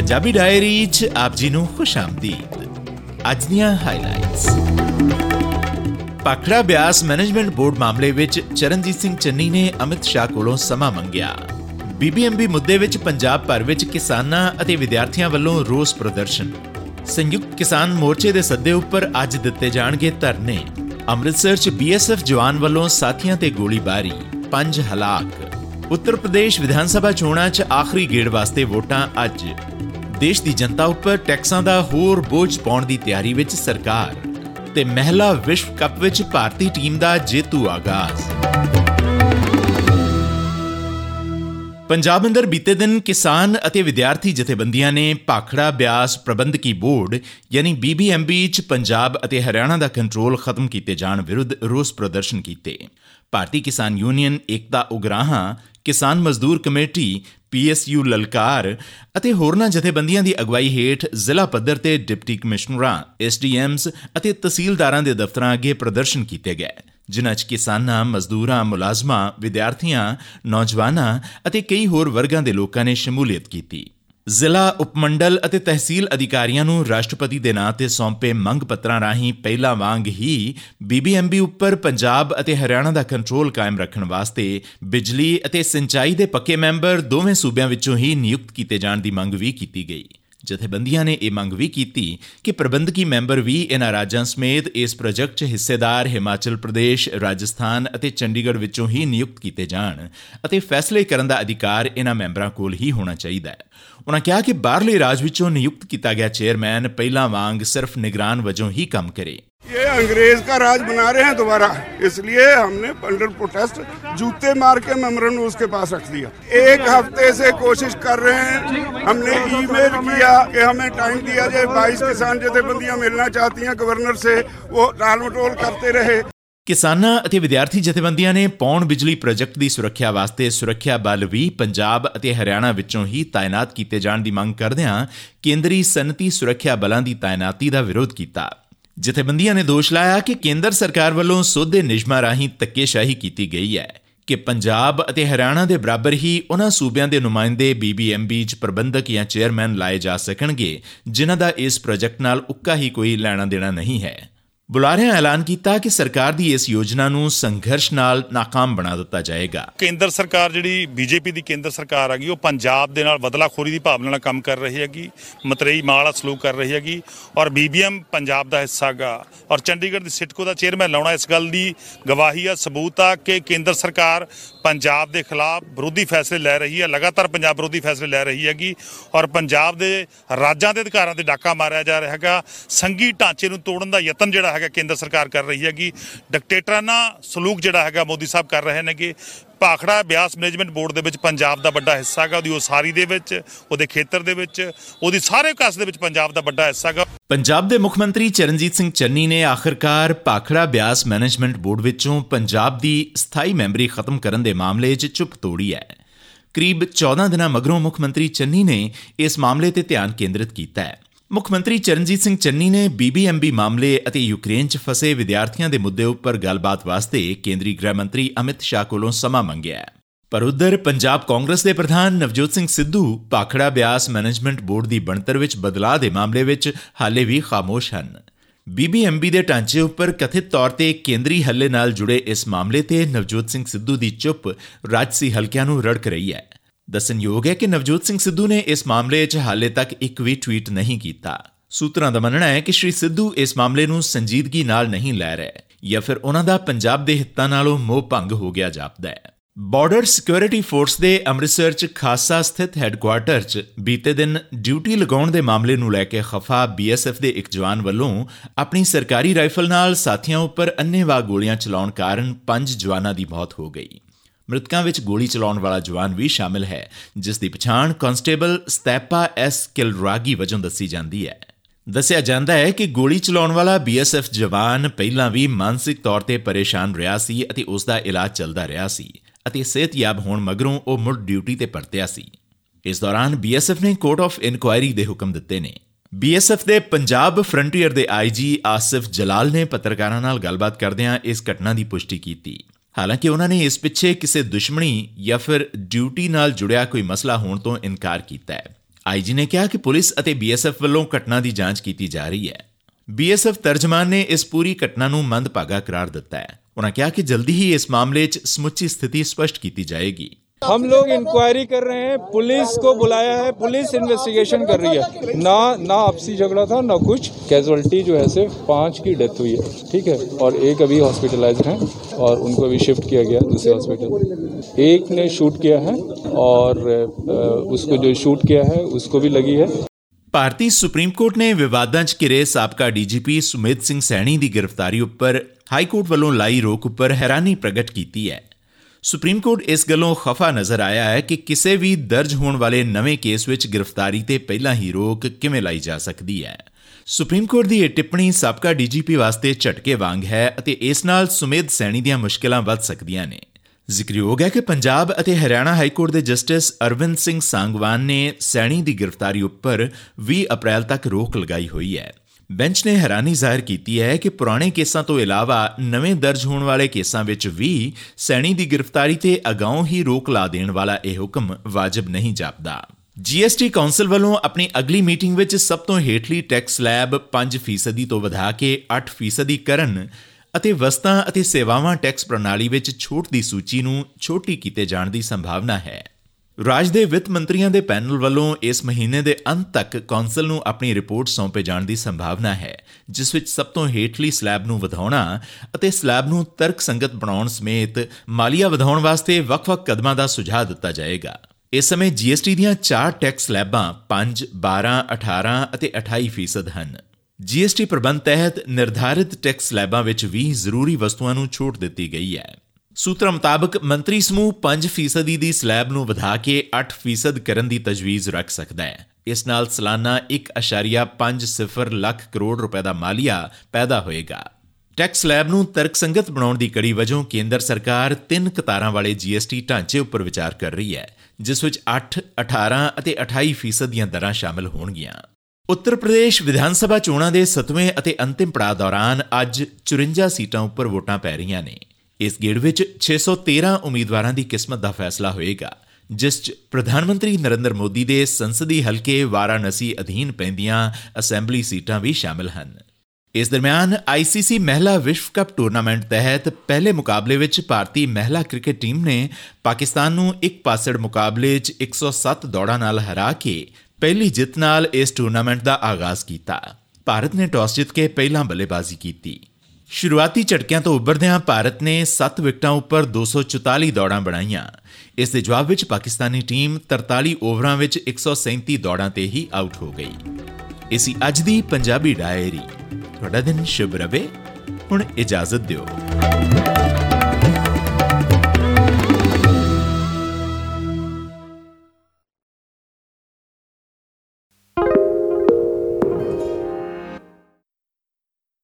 Punjabi diary 'ਚ ਆਪ ਜੀ ਨੂੰ ਖੁਸ਼ ਆਮਦੀਦ ਅੱਜ ਦੀਆਂ highlights Bhakra Beas management board ਮਾਮਲੇ ਵਿੱਚ ਚਰਨਜੀਤ ਸਿੰਘ ਚੰਨੀ ਨੇ ਅਮਿਤ ਸ਼ਾਹ ਕੋਲੋਂ ਸਮਾਂ ਮੰਗਿਆ ਬੀਬੀਐਮਬੀ ਮੁੱਦੇ ਵਿੱਚ ਪੰਜਾਬ ਭਰ ਵਿੱਚ ਕਿਸਾਨਾਂ ਅਤੇ ਵਿਦਿਆਰਥੀਆਂ ਵੱਲੋਂ ਰੋਸ ਪ੍ਰਦਰਸ਼ਨ ਸੰਯੁਕਤ ਕਿਸਾਨ ਮੋਰਚੇ ਦੇ ਸੱਦੇ ਉੱਪਰ ਅੱਜ ਦਿੱਤੇ ਜਾਣਗੇ ਧਰਨੇ ਅੰਮ੍ਰਿਤਸਰ 'ਚ ਬੀਐਸਐਫ ਜਵਾਨ ਵੱਲੋਂ ਸਾਥੀਆਂ ਤੇ ਗੋਲੀਬਾਰੀ ਪੰਜ ਹਲਾਕ ਉੱਤਰ ਪ੍ਰਦੇਸ਼ ਵਿਧਾਨ ਸਭਾ ਚੋਣਾਂ 'ਚ ਆਖਰੀ ਗੇੜ ਵਾਸਤੇ ਵੋਟਾਂ ਅੱਜ ਦੇਸ਼ ਦੀ ਜਨਤਾ ਉੱਪਰ ਟੈਕਸਾਂ ਦਾ ਹੋਰ ਬੋਝ ਪਾਉਣ ਦੀ ਤਿਆਰੀ ਵਿੱਚ ਸਰਕਾਰ ਤੇ ਮਹਿਲਾ ਵਿਸ਼ਵ ਕੱਪ ਵਿੱਚ ਭਾਰਤੀ ਟੀਮ ਦਾ ਜੇਤੂ ਆਗਾਜ਼। ਪੰਜਾਬ ਅੰਦਰ ਬੀਤੇ ਦਿਨ ਕਿਸਾਨ ਅਤੇ ਵਿਦਿਆਰਥੀ ਜਥੇਬੰਦੀਆਂ ਨੇ ਪਾਖੜਾ ਬਿਆਸ ਪ੍ਰਬੰਧਕੀ ਬੋਰਡ, ਯਾਨੀ ਬੀਬੀਐਮਬੀ ਚ ਪੰਜਾਬ ਅਤੇ ਹਰਿਆਣਾ ਦਾ ਕੰਟਰੋਲ ਖਤਮ ਕੀਤੇ ਜਾਣ ਵਿਰੁੱਧ ਰੋਸ ਪ੍ਰਦਰਸ਼ਨ ਕੀਤੇ। ਭਾਰਤੀ ਕਿਸਾਨ ਯੂਨੀਅਨ, ਏਕਤਾ ਉਗਰਾਹਾਂ ਕਿਸਾਨ ਮਜ਼ਦੂਰ ਕਮੇਟੀ ਪੀਐਸਯੂ ਲਲਕਾਰ ਅਤੇ ਹੋਰਨਾਂ ਜਥੇਬੰਦੀਆਂ ਦੀ ਅਗਵਾਈ ਹੇਠ ਜ਼ਿਲ੍ਹਾ ਪੱਧਰ ਤੇ ਡਿਪਟੀ ਕਮਿਸ਼ਨਰਾਂ ਐਸਡੀਐਮਸ ਅਤੇ ਤਹਿਸੀਲਦਾਰਾਂ ਦੇ ਦਫ਼ਤਰਾਂ ਅੱਗੇ ਪ੍ਰਦਰਸ਼ਨ ਕੀਤੇ ਗਏ, ਜਿਨ੍ਹਾਂ 'ਚ ਕਿਸਾਨਾਂ, ਮਜ਼ਦੂਰਾਂ, ਮੁਲਾਜ਼ਮਾਂ, ਵਿਦਿਆਰਥੀਆਂ, ਨੌਜਵਾਨਾਂ ਅਤੇ ਕਈ ਹੋਰ ਵਰਗਾਂ ਦੇ ਲੋਕਾਂ ਨੇ ਸ਼ਮੂਲੀਅਤ ਕੀਤੀ। ਜ਼ਿਲ੍ਹਾ ਉਪਮੰਡਲ ਅਤੇ ਤਹਿਸੀਲ ਅਧਿਕਾਰੀਆਂ ਨੂੰ ਰਾਸ਼ਟਰਪਤੀ ਦੇ ਨਾਂ ਤੇ ਸੌਂਪੇ ਮੰਗ ਪੱਤਰਾਂ ਰਾਹੀਂ ਪਹਿਲਾਂ ਵਾਂਗ ਹੀ ਬੀਬੀਐਮਬੀ ਉੱਪਰ ਪੰਜਾਬ ਅਤੇ ਹਰਿਆਣਾ ਦਾ ਕੰਟਰੋਲ ਕਾਇਮ ਰੱਖਣ ਵਾਸਤੇ ਬਿਜਲੀ ਅਤੇ ਸਿੰਚਾਈ ਦੇ ਪੱਕੇ ਮੈਂਬਰ ਦੋਵੇਂ ਸੂਬਿਆਂ ਵਿੱਚੋਂ ਹੀ ਨਿਯੁਕਤ ਕੀਤੇ ਜਾਣ ਦੀ ਮੰਗ ਵੀ ਕੀਤੀ ਗਈ। ਜਥੇਬੰਦੀਆਂ ਨੇ ਇਹ ਮੰਗ ਵੀ ਕੀਤੀ ਕਿ ਪ੍ਰਬੰਧਕੀ ਮੈਂਬਰ ਵੀ ਇਨ੍ਹਾਂ ਰਾਜਾਂ ਸਮੇਤ ਇਸ ਪ੍ਰੋਜੈਕਟ 'ਚ ਹਿੱਸੇਦਾਰ ਹਿਮਾਚਲ ਪ੍ਰਦੇਸ਼, ਰਾਜਸਥਾਨ ਅਤੇ ਚੰਡੀਗੜ੍ਹ ਵਿੱਚੋਂ ਹੀ ਨਿਯੁਕਤ ਕੀਤੇ ਜਾਣ ਅਤੇ ਫੈਸਲੇ ਕਰਨ ਦਾ ਅਧਿਕਾਰ ਇਨ੍ਹਾਂ ਮੈਂਬਰਾਂ ਕੋਲ ਹੀ ਹੋਣਾ ਚਾਹੀਦਾ ਹੈ। ਉਨ੍ਹਾਂ ਕਿਹਾ ਕਿ ਬਾਹਰਲੇ ਰਾਜ ਵਿੱਚੋਂ ਨਿਯੁਕਤ ਕੀਤਾ ਗਿਆ ਚੇਅਰਮੈਨ ਪਹਿਲਾਂ ਵਾਂਗ ਸਿਰਫ ਨਿਗਰਾਨ ਵਜੋਂ ਹੀ ਕੰਮ ਕਰੇ ये अंग्रेज का राज बना रहे हैं दोबारा इसलिए हमने अंडर प्रोटेस्ट जूते मार के मेमोरेंडम उसके पास रख दिया एक हफ्ते से कोशिश कर रहे हैं हमने ईमेल किया कि हमें टाइम दिया जाए बाईस किसान जथेबंदियां मिलना चाहती हैं गवर्नर से वो टाल मटोल करते रहे ਕਿਸਾਨਾਂ ਅਤੇ ਵਿਦਿਆਰਥੀ ਜਥੇਬੰਦੀਆਂ ਨੇ ਪੌਣ ਬਿਜਲੀ ਪ੍ਰੋਜੈਕਟ ਦੀ ਸੁਰੱਖਿਆ ਵਾਸਤੇ ਸੁਰੱਖਿਆ ਬਲ ਵੀ ਪੰਜਾਬ ਅਤੇ ਹਰਿਆਣਾ ਵਿੱਚੋਂ ਹੀ ਤਾਇਨਾਤ ਕੀਤੇ ਜਾਣ ਦੀ ਮੰਗ ਕਰਦਿਆਂ ਕੇਂਦਰੀ ਸਨਤੀ ਸੁਰੱਖਿਆ ਬਲਾਂ ਦੀ ਤਾਇਨਾਤੀ ਦਾ ਵਿਰੋਧ ਕੀਤਾ ਜਥੇਬੰਦੀਆਂ ਨੇ ਦੋਸ਼ ਲਾਇਆ ਕਿ ਕੇਂਦਰ ਸਰਕਾਰ ਵੱਲੋਂ ਸੋਧੇ ਨਿਯਮਾਂ ਰਾਹੀਂ ਧੱਕੇਸ਼ਾਹੀ ਕੀਤੀ ਗਈ ਹੈ ਕਿ ਪੰਜਾਬ ਅਤੇ ਹਰਿਆਣਾ ਦੇ ਬਰਾਬਰ ਹੀ ਉਹਨਾਂ ਸੂਬਿਆਂ ਦੇ ਨੁਮਾਇੰਦੇ ਬੀਬੀਐਮਬੀ ਚ ਪ੍ਰਬੰਧਕ ਜਾਂ ਚੇਅਰਮੈਨ ਲਾਏ ਜਾ ਸਕਣਗੇ, ਜਿਨ੍ਹਾਂ ਦਾ ਇਸ ਪ੍ਰੋਜੈਕਟ ਨਾਲ ਉੱਕਾ ਹੀ ਕੋਈ ਲੈਣਾ ਦੇਣਾ ਨਹੀਂ ਹੈ। ਬੁਲਾਰੇ ਨੇ ਐਲਾਨ ਕੀਤਾ ਕਿ ਸਰਕਾਰ ਦੀ ਇਸ ਯੋਜਨਾ ਨੂੰ ਸੰਘਰਸ਼ ਨਾਲ ناکਾਮ ਬਣਾ ਦਿੱਤਾ ਜਾਏਗਾ। ਕੇਂਦਰ ਸਰਕਾਰ ਜਿਹੜੀ ਬੀਜੇਪੀ ਦੀ ਕੇਂਦਰ ਸਰਕਾਰ ਹੈਗੀ ਉਹ ਪੰਜਾਬ ਦੇ ਨਾਲ ਬਦਲਾਖੋਰੀ ਦੀ ਭਾਵਨਾ ਨਾਲ ਕੰਮ ਕਰ ਰਹੀ ਹੈਗੀ, ਮਤਰੇਈ ਮਾਲਾ ਸਲੂਕ ਕਰ ਰਹੀ ਹੈਗੀ ਔਰ ਬੀਬੀਐਮ ਪੰਜਾਬ ਦਾ ਹਿੱਸਾਗਾ ਔਰ ਚੰਡੀਗੜ੍ਹ ਦੀ ਸਿਟਕੋ ਦਾ ਚੇਅਰਮੈਨ ਲਾਉਣਾ ਇਸ ਗੱਲ ਦੀ ਗਵਾਹੀ ਆ, ਸਬੂਤ ਆ ਕਿ ਕੇਂਦਰ ਸਰਕਾਰ ਪੰਜਾਬ ਦੇ ਖਿਲਾਫ ਵਿਰੋਧੀ ਫੈਸਲੇ ਲੈ ਰਹੀ ਹੈ, ਲਗਾਤਾਰ ਪੰਜਾਬ ਵਿਰੋਧੀ ਫੈਸਲੇ ਲੈ ਰਹੀ ਹੈਗੀ ਔਰ ਪੰਜਾਬ ਦੇ ਰਾਜਾਂ ਦੇ ਅਧਿਕਾਰਾਂ ਤੇ ਡਾਕਾ ਮਾਰਿਆ ਜਾ ਰਿਹਾ ਹੈਗਾ, ਸੰਘੀ ਢਾਂਚੇ ਨੂੰ ਤੋੜਨ ਦਾ ਯਤਨ ਜਿਹੜਾ ਹੈਗਾ, ਕੇਂਦਰ ਸਰਕਾਰ ਕਰ ਰਹੀ ਹੈਗੀ। ਡਿਕਟੇਟਰਾਨਾ ਸਲੂਕ ਜਿਹੜਾ ਹੈਗਾ, ਮੋਦੀ ਸਾਹਿਬ ਕਰ ਰਹੇ ਨੇਗੇ। ਭਾਖੜਾ ਬਿਆਸ ਮੈਨੇਜਮੈਂਟ ਬੋਰਡ ਦੇ ਵਿੱਚ ਪੰਜਾਬ ਦਾ ਵੱਡਾ ਹਿੱਸਾ ਹੈਗਾ, ਉਹਦੀ ਉਸਾਰੀ ਦੇ ਵਿੱਚ, ਉਹਦੇ ਖੇਤਰ ਦੇ ਵਿੱਚ, ਉਹਦੀ ਸਾਰੇ ਵਿਕਾਸ ਦੇ ਵਿੱਚ ਪੰਜਾਬ ਦਾ ਵੱਡਾ ਹਿੱਸਾ ਹੈਗਾ। ਪੰਜਾਬ ਦੇ ਮੁੱਖ ਮੰਤਰੀ ਚਰਨਜੀਤ ਸਿੰਘ ਚੰਨੀ ਨੇ ਆਖਰਕਾਰ ਭਾਖੜਾ ਬਿਆਸ ਮੈਨੇਜਮੈਂਟ ਬੋਰਡ ਵਿੱਚੋਂ ਪੰਜਾਬ ਦੀ ਸਥਾਈ ਮੈਂਬਰੀ ਖਤਮ ਕਰਨ ਦੇ ਮਾਮਲੇ 'ਚ ਚੁੱਪ ਤੋੜੀ ਹੈ। ਕਰੀਬ 14 ਦਿਨਾਂ ਮਗਰੋਂ ਮੁੱਖ ਮੰਤਰੀ ਚੰਨੀ ਨੇ ਇਸ ਮਾਮਲੇ ਤੇ ਧਿਆਨ ਕੇਂਦਰਿਤ ਕੀਤਾ ਹੈ। ਮੁੱਖ ਮੰਤਰੀ ਚਰਨਜੀਤ ਸਿੰਘ ਚੰਨੀ ਨੇ ਬੀਬੀਐਮਬੀ ਮਾਮਲੇ ਅਤੇ ਯੂਕਰੇਨ 'ਚ ਫਸੇ ਵਿਦਿਆਰਥੀਆਂ ਦੇ ਮੁੱਦੇ ਉੱਪਰ ਗੱਲਬਾਤ ਵਾਸਤੇ ਕੇਂਦਰੀ ਗ੍ਰਹਿ ਮੰਤਰੀ ਅਮਿਤ ਸ਼ਾਹ ਕੋਲੋਂ ਸਮਾਂ ਮੰਗਿਆ ਪਰ ਉਧਰ ਪੰਜਾਬ ਕਾਂਗਰਸ ਦੇ ਪ੍ਰਧਾਨ ਨਵਜੋਤ ਸਿੰਘ ਸਿੱਧੂ ਪਾਖੜਾ ਬਿਆਸ ਮੈਨੇਜਮੈਂਟ ਬੋਰਡ ਦੀ ਬਣਤਰ ਵਿੱਚ ਬਦਲਾਅ ਦੇ ਮਾਮਲੇ ਵਿੱਚ ਹਾਲੇ ਵੀ ਖਾਮੋਸ਼ ਹਨ। ਬੀਬੀਐਮਬੀ ਦੇ ਢਾਂਚੇ ਉੱਪਰ ਕਥਿਤ ਤੌਰ ਤੇ ਕੇਂਦਰੀ ਹੱਲੇ ਨਾਲ ਜੁੜੇ ਇਸ ਮਾਮਲੇ ਤੇ ਨਵਜੋਤ ਸਿੰਘ ਸਿੱਧੂ ਦੀ ਚੁੱਪ ਰਾਜਸੀ ਹਲਕਿਆਂ ਨੂੰ ਰੜਕ ਰਹੀ ਹੈ। ਦੱਸਣਯੋਗ ਹੈ ਕਿ ਨਵਜੋਤ ਸਿੰਘ ਸਿੱਧੂ ਨੇ ਇਸ ਮਾਮਲੇ 'ਚ ਹਾਲੇ ਤੱਕ ਇੱਕ ਵੀ ਟਵੀਟ ਨਹੀਂ ਕੀਤਾ। ਸੂਤਰਾਂ ਦਾ ਮੰਨਣਾ ਹੈ ਕਿ ਸ਼੍ਰੀ ਸਿੱਧੂ ਇਸ ਮਾਮਲੇ ਨੂੰ ਸੰਜੀਦਗੀ ਨਾਲ ਨਹੀਂ ਲੈ ਰਹੇ ਜਾਂ ਫਿਰ ਉਹਨਾਂ ਦਾ ਪੰਜਾਬ ਦੇ ਹਿੱਤਾਂ ਨਾਲੋਂ ਮੋਹ ਭੰਗ ਹੋ ਗਿਆ ਜਾਪਦਾ ਹੈ। ਬਾਰਡਰ ਸਿਕਿਉਰਿਟੀ ਫੋਰਸ ਦੇ ਅੰਮ੍ਰਿਤਸਰ 'ਚ ਖਾਸਾ ਸਥਿਤ ਹੈੱਡਕੁਆਰਟਰ 'ਚ ਬੀਤੇ ਦਿਨ ਡਿਊਟੀ ਲਗਾਉਣ ਦੇ ਮਾਮਲੇ ਨੂੰ ਲੈ ਕੇ ਖਫਾ ਬੀਐਸਐਫ ਦੇ ਇੱਕ ਜਵਾਨ ਵੱਲੋਂ ਆਪਣੀ ਸਰਕਾਰੀ ਰਾਈਫਲ ਨਾਲ ਸਾਥੀਆਂ ਉੱਪਰ ਅੰਨ੍ਹੇਵਾਹ ਗੋਲੀਆਂ ਚਲਾਉਣ ਕਾਰਨ ਪੰਜ ਜਵਾਨਾਂ ਦੀ ਮੌਤ ਹੋ ਗਈ। ਮ੍ਰਿਤਕਾਂ ਵਿੱਚ ਗੋਲੀ ਚਲਾਉਣ ਵਾਲਾ ਜਵਾਨ ਵੀ ਸ਼ਾਮਿਲ ਹੈ, ਜਿਸ ਦੀ ਪਛਾਣ ਕਨਸਟੇਬਲ ਸਤੈਪਾ ਐਸ ਕਿਲਰਾਗੀ ਵਜੋਂ ਦੱਸੀ ਜਾਂਦੀ ਹੈ। ਦੱਸਿਆ ਜਾਂਦਾ ਹੈ ਕਿ ਗੋਲੀ ਚਲਾਉਣ ਵਾਲਾ ਬੀਐਸਐਫ ਜਵਾਨ ਪਹਿਲਾਂ ਵੀ ਮਾਨਸਿਕ ਤੌਰ ਤੇ ਪਰੇਸ਼ਾਨ ਰਿਹਾ ਸੀ ਅਤੇ ਉਸ ਦਾ ਇਲਾਜ ਚੱਲਦਾ ਰਿਹਾ ਸੀ ਅਤੇ ਸਿਹਤਯਾਬ ਹੋਣ ਮਗਰੋਂ ਉਹ ਮੁੜ ਡਿਊਟੀ ਤੇ ਪਰਤਿਆ ਸੀ। ਇਸ ਦੌਰਾਨ ਬੀਐਸਐਫ ਨੇ ਕੋਰਟ ਆਫ ਇਨਕੁਆਇਰੀ ਦੇ ਹੁਕਮ ਦਿੱਤੇ ਨੇ। ਬੀਐਸਐਫ ਦੇ ਪੰਜਾਬ ਫਰੰਟੀਅਰ ਦੇ ਆਈਜੀ ਆਸਿਫ ਜਲਾਲ ਨੇ ਪੱਤਰਕਾਰਾਂ ਨਾਲ ਗੱਲਬਾਤ ਕਰਦਿਆਂ ਇਸ ਘਟਨਾ ਦੀ ਪੁਸ਼ਟੀ ਕੀਤੀ। ਹਾਲਾਂਕਿ ਉਹਨਾਂ ਨੇ ਇਸ ਪਿੱਛੇ ਕਿਸੇ ਦੁਸ਼ਮਣੀ ਜਾਂ ਫਿਰ ਡਿਊਟੀ ਨਾਲ ਜੁੜਿਆ ਕੋਈ ਮਸਲਾ ਹੋਣ ਤੋਂ ਇਨਕਾਰ ਕੀਤਾ ਹੈ। ਆਈਜੀ ਨੇ ਕਿਹਾ ਕਿ ਪੁਲਿਸ ਅਤੇ ਬੀਐਸਐਫ ਵੱਲੋਂ ਘਟਨਾ ਦੀ ਜਾਂਚ ਕੀਤੀ ਜਾ ਰਹੀ ਹੈ। ਬੀਐਸਐਫ ਤਰਜਮਾਨ ਨੇ ਇਸ ਪੂਰੀ ਘਟਨਾ ਨੂੰ ਮੰਦਭਾਗਾ ਕਰਾਰ ਦਿੱਤਾ ਹੈ। ਉਹਨਾਂ ਕਿਹਾ ਕਿ ਜਲਦੀ ਹੀ ਇਸ ਮਾਮਲੇ 'ਚ ਸਮੁੱਚੀ ਸਥਿਤੀ ਸਪਸ਼ਟ ਕੀਤੀ ਜਾਏਗੀ। हम लोग इंक्वायरी कर रहे हैं पुलिस को बुलाया है पुलिस इन्वेस्टिगेशन कर रही है ना ना आपसी झगड़ा था ना कुछ कैजुअलिटी जो है सिर्फ पांच की डेथ हुई है ठीक है और एक अभी हॉस्पिटलाइज हैं और उनको अभी शिफ्ट किया गया दूसरे हॉस्पिटल एक ने शूट किया है और उसको जो शूट किया है उसको भी लगी है ਭਾਰਤੀ ਸੁਪਰੀਮ ਕੋਰਟ ਨੇ ਵਿਵਾਦਾਂ 'ਚ ਘਿਰੇ ਸਾਬਕਾ ਡੀਜੀਪੀ ਸੁਮੇਧ ਸਿੰਘ ਸੈਣੀ ਦੀ ਗ੍ਰਿਫਤਾਰੀ ਉੱਪਰ ਹਾਈ ਕੋਰਟ ਵੱਲੋਂ ਲਾਈ ਰੋਕ ਉੱਪਰ ਹੈਰਾਨੀ ਪ੍ਰਗਟ ਕੀਤੀ ਹੈ ਸੁਪਰੀਮ ਕੋਰਟ ਇਸ ਗੱਲੋਂ ਖਫਾ ਨਜ਼ਰ ਆਇਆ ਹੈ ਕਿ ਕਿਸੇ ਵੀ ਦਰਜ ਹੋਣ ਵਾਲੇ ਨਵੇਂ ਕੇਸ ਵਿੱਚ ਗ੍ਰਿਫਤਾਰੀ ਤੇ ਪਹਿਲਾਂ ਹੀ ਰੋਕ ਕਿਵੇਂ ਲਾਈ ਜਾ ਸਕਦੀ ਹੈ? ਸੁਪਰੀਮ ਕੋਰਟ ਦੀ ਇਹ ਟਿੱਪਣੀ ਸਾਬਕਾ ਡੀਜੀਪੀ ਵਾਸਤੇ ਝਟਕੇ ਵਾਂਗ ਹੈ ਅਤੇ ਇਸ ਨਾਲ ਸੁਮੇਧ ਸੈਣੀ ਦੀਆਂ ਮੁਸ਼ਕਲਾਂ ਵੱਧ ਸਕਦੀਆਂ ਨੇ। ਜ਼ਿਕਰਯੋਗ ਹੈ ਕਿ ਪੰਜਾਬ ਅਤੇ ਹਰਿਆਣਾ ਹਾਈ ਕੋਰਟ ਦੇ ਜਸਟਿਸ ਅਰਵਿੰਦ ਸਿੰਘ ਸਾਂਗਵਾਨ ਨੇ ਸੈਣੀ ਦੀ ਗ੍ਰਿਫਤਾਰੀ ਉੱਪਰ 20 ਅਪ੍ਰੈਲ ਤੱਕ ਰੋਕ ਲਗਾਈ ਹੋਈ ਹੈ। ਬੈਂਚ ਨੇ ਹੈਰਾਨੀ ਜ਼ਾਹਿਰ ਕੀਤੀ ਹੈ ਕਿ ਪੁਰਾਣੇ ਕੇਸਾਂ ਤੋਂ ਇਲਾਵਾ ਨਵੇਂ ਦਰਜ ਹੋਣ ਵਾਲੇ ਕੇਸਾਂ ਵਿੱਚ ਵੀ ਸੈਣੀ ਦੀ ਗ੍ਰਿਫਤਾਰੀ ਤੇ ਅਗਾਊਂ ਹੀ ਰੋਕ ਲਾ ਦੇਣ ਵਾਲਾ ਇਹ ਹੁਕਮ ਵਾਜਬ ਨਹੀਂ ਜਾਪਦਾ। ਜੀਐਸਟੀ ਕਾਉਂਸਲ ਵੱਲੋਂ ਆਪਣੀ ਅਗਲੀ ਮੀਟਿੰਗ ਵਿੱਚ ਸਭ ਤੋਂ ਹੇਠਲੀ ਟੈਕਸ ਸਲੈਬ 5% ਤੋਂ ਵਧਾ ਕੇ 8% ਕਰਨ ਅਤੇ ਵਸਤਾਂ ਅਤੇ ਸੇਵਾਵਾਂ ਟੈਕਸ ਪ੍ਰਣਾਲੀ ਵਿੱਚ ਛੋਟ ਦੀ ਸੂਚੀ ਨੂੰ ਛੋਟੀ ਕੀਤੇ ਜਾਣ ਦੀ ਸੰਭਾਵਨਾ ਹੈ। ਰਾਜ ਦੇ ਵਿੱਤ ਮੰਤਰੀਆਂ ਦੇ ਪੈਨਲ ਵੱਲੋਂ ਇਸ ਮਹੀਨੇ ਦੇ ਅੰਤ ਤੱਕ ਕੌਂਸਲ ਨੂੰ ਆਪਣੀ ਰਿਪੋਰਟ ਸੌਂਪੇ ਜਾਣ ਦੀ ਸੰਭਾਵਨਾ ਹੈ ਜਿਸ ਵਿੱਚ ਸਭ ਤੋਂ ਹੇਠਲੀ ਸਲੈਬ ਨੂੰ ਵਧਾਉਣਾ ਅਤੇ ਸਲੈਬ ਨੂੰ ਤਰਕਸੰਗਤ ਬਣਾਉਣ ਸਮੇਤ ਮਾਲੀਆ ਵਧਾਉਣ ਵਾਸਤੇ ਵੱਖ-ਵੱਖ ਕਦਮਾਂ ਦਾ ਸੁਝਾਅ ਦਿੱਤਾ ਜਾਏਗਾ। ਇਸ ਸਮੇਂ ਜੀਐਸਟੀ ਦੀਆਂ ਚਾਰ ਟੈਕਸ ਸਲੈਬਾਂ 5, 12, 18 ਅਤੇ 28% ਹਨ। ਜੀਐਸਟੀ ਪ੍ਰਬੰਧ ਤਹਿਤ ਨਿਰਧਾਰਿਤ ਟੈਕਸ ਸਲੈਬਾਂ ਵਿੱਚ ਵੀ ਜ਼ਰੂਰੀ ਵਸਤੂਆਂ ਨੂੰ ਛੋਟ ਦਿੱਤੀ ਗਈ ਹੈ। ਸੂਤਰਾਂ ਮੁਤਾਬਕ ਮੰਤਰੀ ਸਮੂਹ 5% ਦੀ ਸਲੈਬ ਨੂੰ ਵਧਾ ਕੇ 8% ਕਰਨ ਦੀ ਤਜਵੀਜ਼ ਰੱਖ ਸਕਦਾ ਹੈ। ਇਸ ਨਾਲ ਸਾਲਾਨਾ 1.50 ਲੱਖ ਕਰੋੜ ਰੁਪਏ ਦਾ ਮਾਲੀਆ ਪੈਦਾ ਹੋਏਗਾ। ਟੈਕਸ ਸਲੈਬ ਨੂੰ ਤਰਕਸੰਗਤ ਬਣਾਉਣ ਦੀ ਕੜੀ ਵਜੋਂ ਕੇਂਦਰ ਸਰਕਾਰ ਤਿੰਨ ਕਤਾਰਾਂ ਵਾਲੇ ਜੀਐਸਟੀ ਢਾਂਚੇ ਉੱਪਰ ਵਿਚਾਰ ਕਰ ਰਹੀ ਹੈ ਜਿਸ ਵਿੱਚ 8, 18 ਅਤੇ 28% ਦੀਆਂ ਦਰਾਂ ਸ਼ਾਮਲ ਹੋਣਗੀਆਂ। ਉੱਤਰ ਪ੍ਰਦੇਸ਼ ਵਿਧਾਨ ਸਭਾ ਚੋਣਾਂ ਦੇ 7ਵੇਂ ਅਤੇ ਅੰਤਿਮ ਪੜਾਅ ਦੌਰਾਨ ਅੱਜ 54 ਸੀਟਾਂ ਉੱਪਰ ਵੋਟਾਂ ਪੈ ਰਹੀਆਂ ਨੇ। ਇਸ ਗੇੜ ਵਿੱਚ 613 ਉਮੀਦਵਾਰਾਂ ਦੀ ਕਿਸਮਤ ਦਾ ਫੈਸਲਾ ਹੋਏਗਾ, ਜਿਸ 'ਚ ਪ੍ਰਧਾਨ ਮੰਤਰੀ ਨਰਿੰਦਰ ਮੋਦੀ ਦੇ ਸੰਸਦੀ ਹਲਕੇ ਵਾਰਾਣਸੀ ਅਧੀਨ ਪੈਂਦੀਆਂ ਅਸੈਂਬਲੀ ਸੀਟਾਂ ਵੀ ਸ਼ਾਮਲ ਹਨ। ਇਸ ਦਰਮਿਆਨ ਆਈਸੀਸੀ ਮਹਿਲਾ ਵਿਸ਼ਵ ਕੱਪ ਟੂਰਨਾਮੈਂਟ ਤਹਿਤ ਪਹਿਲੇ ਮੁਕਾਬਲੇ ਵਿੱਚ ਭਾਰਤੀ ਮਹਿਲਾ ਕ੍ਰਿਕਟ ਟੀਮ ਨੇ ਪਾਕਿਸਤਾਨ ਨੂੰ ਇੱਕ ਪਾਸੜ ਮੁਕਾਬਲੇ 'ਚ 107 ਦੌੜਾਂ ਨਾਲ ਹਰਾ ਕੇ ਪਹਿਲੀ ਜਿੱਤ ਨਾਲ ਇਸ ਟੂਰਨਾਮੈਂਟ ਦਾ ਆਗਾਜ਼ ਕੀਤਾ। ਭਾਰਤ ਨੇ ਟਾਸ ਜਿੱਤ ਕੇ ਪਹਿਲਾਂ ਬੱਲੇਬਾਜ਼ੀ ਕੀਤੀ। ਸ਼ੁਰੂਆਤੀ ਝਟਕਿਆਂ ਤੋਂ ਉੱਭਰਦਿਆਂ ਭਾਰਤ ਨੇ 7 ਵਿਕਟਾਂ ਉੱਪਰ 244 ਦੌੜਾਂ ਬਣਾਈਆਂ। ਇਸ ਦੇ ਜਵਾਬ ਵਿੱਚ ਪਾਕਿਸਤਾਨੀ ਟੀਮ 43 ਓਵਰਾਂ ਵਿੱਚ 137 ਦੌੜਾਂ ਤੇ ਹੀ ਆਊਟ ਹੋ ਗਈ। ਇਸੀ ਅੱਜ ਦੀ ਪੰਜਾਬੀ ਡਾਇਰੀ। ਤੁਹਾਡਾ ਦਿਨ ਸ਼ੁਭ ਰਵੇ। ਹੁਣ ਇਜਾਜ਼ਤ ਦਿਓ।